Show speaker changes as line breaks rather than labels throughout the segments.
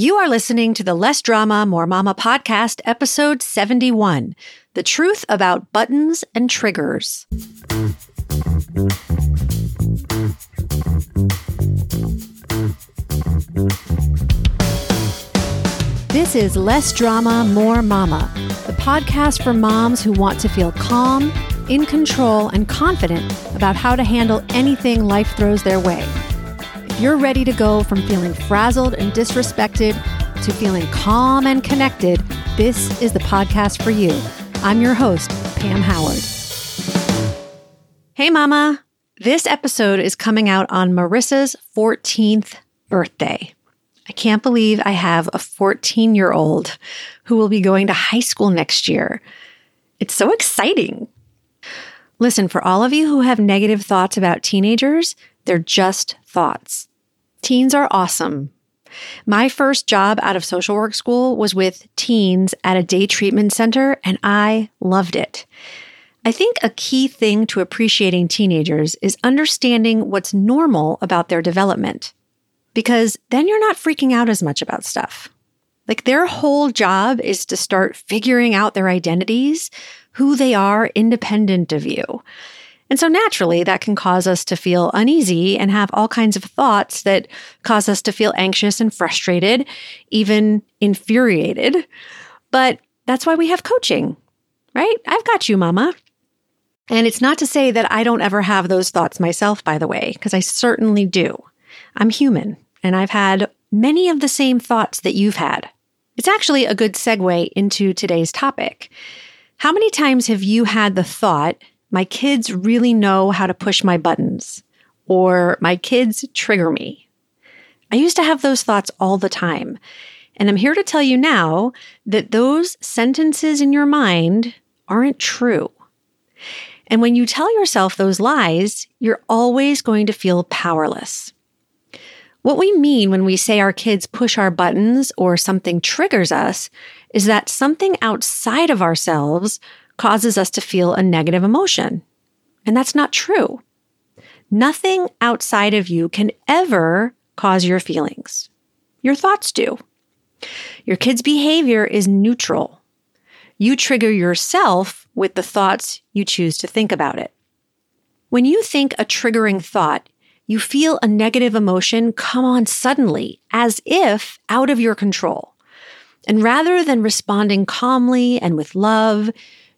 You are listening to the Less Drama, More Mama podcast, episode 71 The Truth About Buttons and Triggers. This is Less Drama, More Mama, the podcast for moms who want to feel calm, in control, and confident about how to handle anything life throws their way you're ready to go from feeling frazzled and disrespected to feeling calm and connected, this is the podcast for you. I'm your host, Pam Howard. Hey, Mama. This episode is coming out on Marissa's 14th birthday. I can't believe I have a 14 year old who will be going to high school next year. It's so exciting. Listen, for all of you who have negative thoughts about teenagers, they're just thoughts. Teens are awesome. My first job out of social work school was with teens at a day treatment center, and I loved it. I think a key thing to appreciating teenagers is understanding what's normal about their development, because then you're not freaking out as much about stuff. Like their whole job is to start figuring out their identities, who they are independent of you. And so naturally, that can cause us to feel uneasy and have all kinds of thoughts that cause us to feel anxious and frustrated, even infuriated. But that's why we have coaching, right? I've got you, mama. And it's not to say that I don't ever have those thoughts myself, by the way, because I certainly do. I'm human and I've had many of the same thoughts that you've had. It's actually a good segue into today's topic. How many times have you had the thought my kids really know how to push my buttons, or my kids trigger me. I used to have those thoughts all the time. And I'm here to tell you now that those sentences in your mind aren't true. And when you tell yourself those lies, you're always going to feel powerless. What we mean when we say our kids push our buttons or something triggers us is that something outside of ourselves causes us to feel a negative emotion. And that's not true. Nothing outside of you can ever cause your feelings. Your thoughts do. Your kid's behavior is neutral. You trigger yourself with the thoughts you choose to think about it. When you think a triggering thought, you feel a negative emotion come on suddenly, as if out of your control. And rather than responding calmly and with love,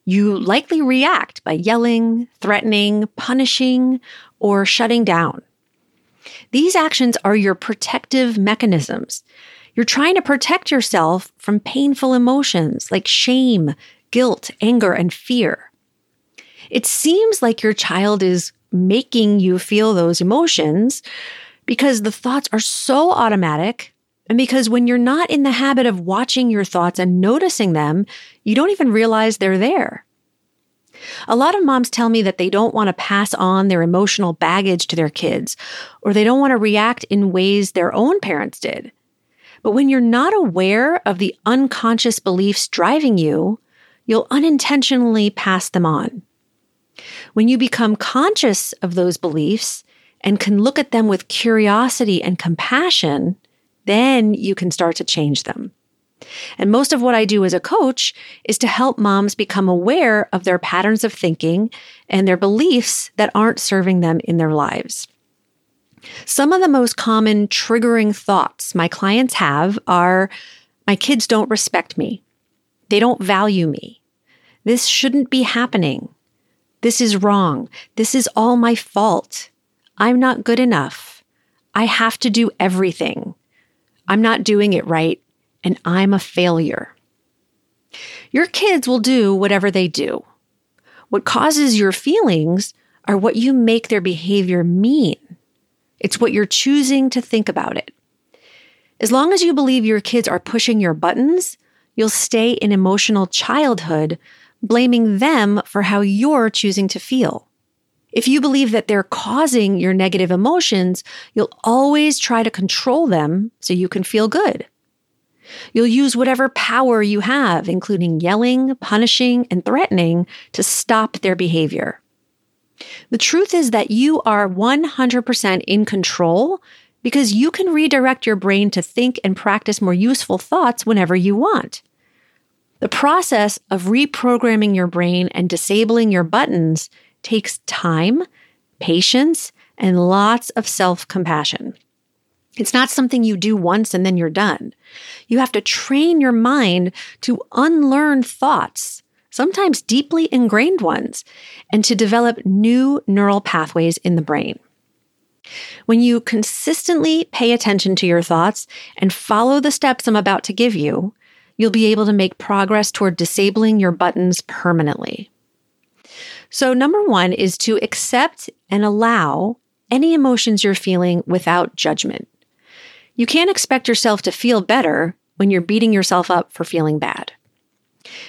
you likely react by yelling, threatening, punishing, or shutting down. These actions are your protective mechanisms. You're trying to protect yourself from painful emotions like shame, guilt, anger, and fear. It seems like your child is making you feel those emotions because the thoughts are so automatic and because when you're not in the habit of watching your thoughts and noticing them, you don't even realize they're there. A lot of moms tell me that they don't want to pass on their emotional baggage to their kids, or they don't want to react in ways their own parents did. But when you're not aware of the unconscious beliefs driving you, you'll unintentionally pass them on. When you become conscious of those beliefs and can look at them with curiosity and compassion, then you can start to change them. And most of what I do as a coach is to help moms become aware of their patterns of thinking and their beliefs that aren't serving them in their lives. Some of the most common triggering thoughts my clients have are My kids don't respect me. They don't value me. This shouldn't be happening. This is wrong. This is all my fault. I'm not good enough. I have to do everything. I'm not doing it right, and I'm a failure. Your kids will do whatever they do. What causes your feelings are what you make their behavior mean. It's what you're choosing to think about it. As long as you believe your kids are pushing your buttons, you'll stay in emotional childhood, blaming them for how you're choosing to feel. If you believe that they're causing your negative emotions, you'll always try to control them so you can feel good. You'll use whatever power you have, including yelling, punishing, and threatening, to stop their behavior. The truth is that you are 100% in control because you can redirect your brain to think and practice more useful thoughts whenever you want. The process of reprogramming your brain and disabling your buttons takes time, patience, and lots of self compassion. It's not something you do once and then you're done. You have to train your mind to unlearn thoughts, sometimes deeply ingrained ones, and to develop new neural pathways in the brain. When you consistently pay attention to your thoughts and follow the steps I'm about to give you, you'll be able to make progress toward disabling your buttons permanently. So, number one is to accept and allow any emotions you're feeling without judgment. You can't expect yourself to feel better when you're beating yourself up for feeling bad.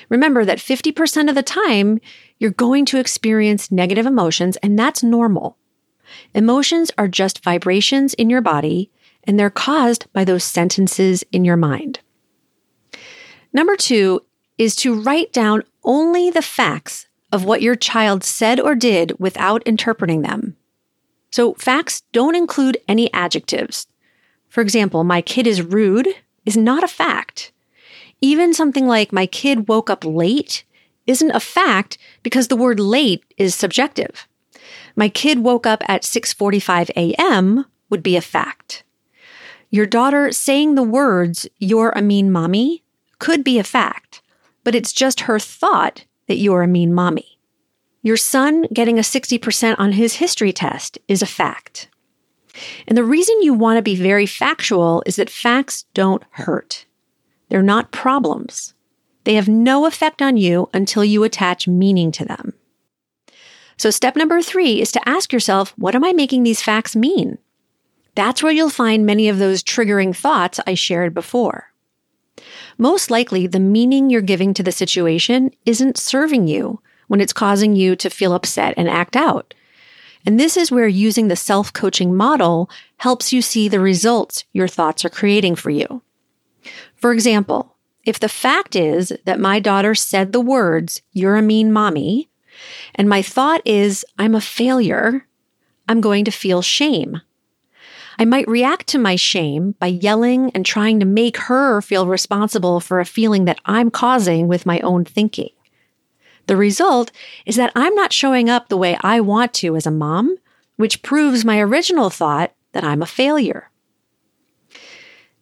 Remember that 50% of the time, you're going to experience negative emotions, and that's normal. Emotions are just vibrations in your body, and they're caused by those sentences in your mind. Number two is to write down only the facts of what your child said or did without interpreting them. So, facts don't include any adjectives. For example, my kid is rude is not a fact. Even something like my kid woke up late isn't a fact because the word late is subjective. My kid woke up at 6:45 a.m. would be a fact. Your daughter saying the words you're a mean mommy could be a fact, but it's just her thought that you're a mean mommy. Your son getting a 60% on his history test is a fact. And the reason you want to be very factual is that facts don't hurt. They're not problems. They have no effect on you until you attach meaning to them. So, step number three is to ask yourself, what am I making these facts mean? That's where you'll find many of those triggering thoughts I shared before. Most likely, the meaning you're giving to the situation isn't serving you when it's causing you to feel upset and act out. And this is where using the self coaching model helps you see the results your thoughts are creating for you. For example, if the fact is that my daughter said the words, you're a mean mommy, and my thought is, I'm a failure, I'm going to feel shame. I might react to my shame by yelling and trying to make her feel responsible for a feeling that I'm causing with my own thinking. The result is that I'm not showing up the way I want to as a mom, which proves my original thought that I'm a failure.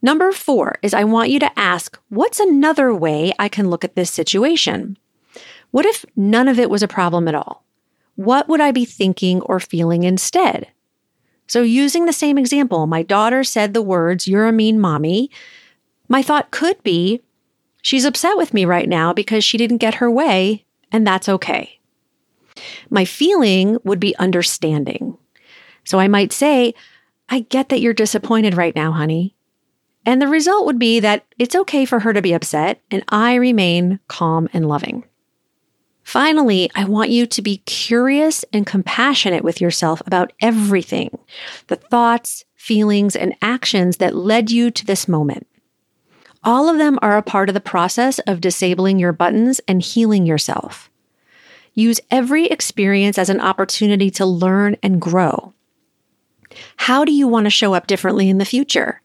Number four is I want you to ask, what's another way I can look at this situation? What if none of it was a problem at all? What would I be thinking or feeling instead? So, using the same example, my daughter said the words, You're a mean mommy. My thought could be, She's upset with me right now because she didn't get her way and that's okay. My feeling would be understanding. So I might say, I get that you're disappointed right now, honey. And the result would be that it's okay for her to be upset and I remain calm and loving. Finally, I want you to be curious and compassionate with yourself about everything the thoughts, feelings, and actions that led you to this moment. All of them are a part of the process of disabling your buttons and healing yourself. Use every experience as an opportunity to learn and grow. How do you want to show up differently in the future?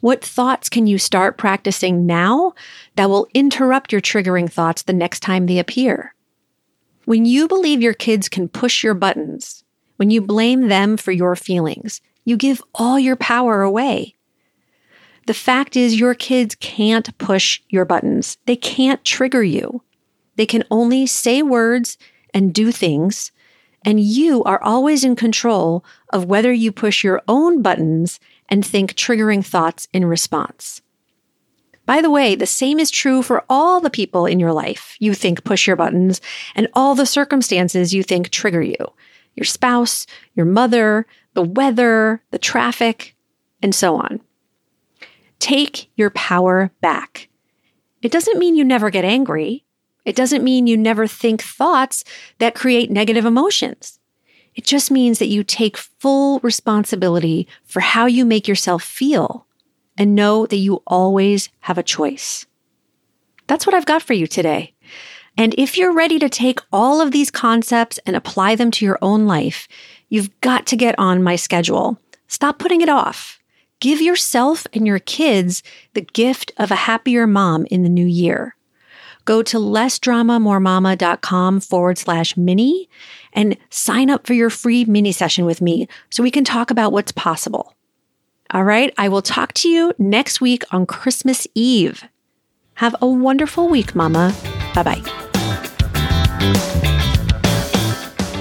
What thoughts can you start practicing now that will interrupt your triggering thoughts the next time they appear? When you believe your kids can push your buttons, when you blame them for your feelings, you give all your power away. The fact is, your kids can't push your buttons. They can't trigger you. They can only say words and do things, and you are always in control of whether you push your own buttons and think triggering thoughts in response. By the way, the same is true for all the people in your life you think push your buttons and all the circumstances you think trigger you your spouse, your mother, the weather, the traffic, and so on. Take your power back. It doesn't mean you never get angry. It doesn't mean you never think thoughts that create negative emotions. It just means that you take full responsibility for how you make yourself feel and know that you always have a choice. That's what I've got for you today. And if you're ready to take all of these concepts and apply them to your own life, you've got to get on my schedule. Stop putting it off. Give yourself and your kids the gift of a happier mom in the new year. Go to lessdramamoremama.com forward slash mini and sign up for your free mini session with me so we can talk about what's possible. All right, I will talk to you next week on Christmas Eve. Have a wonderful week, Mama. Bye bye.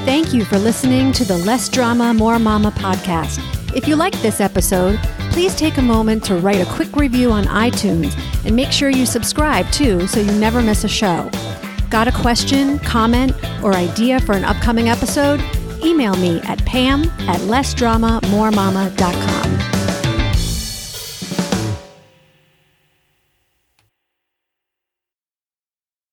Thank you for listening to the Less Drama, More Mama podcast. If you liked this episode, please take a moment to write a quick review on iTunes and make sure you subscribe too so you never miss a show. Got a question, comment, or idea for an upcoming episode? Email me at pam at lessdramamoremama.com.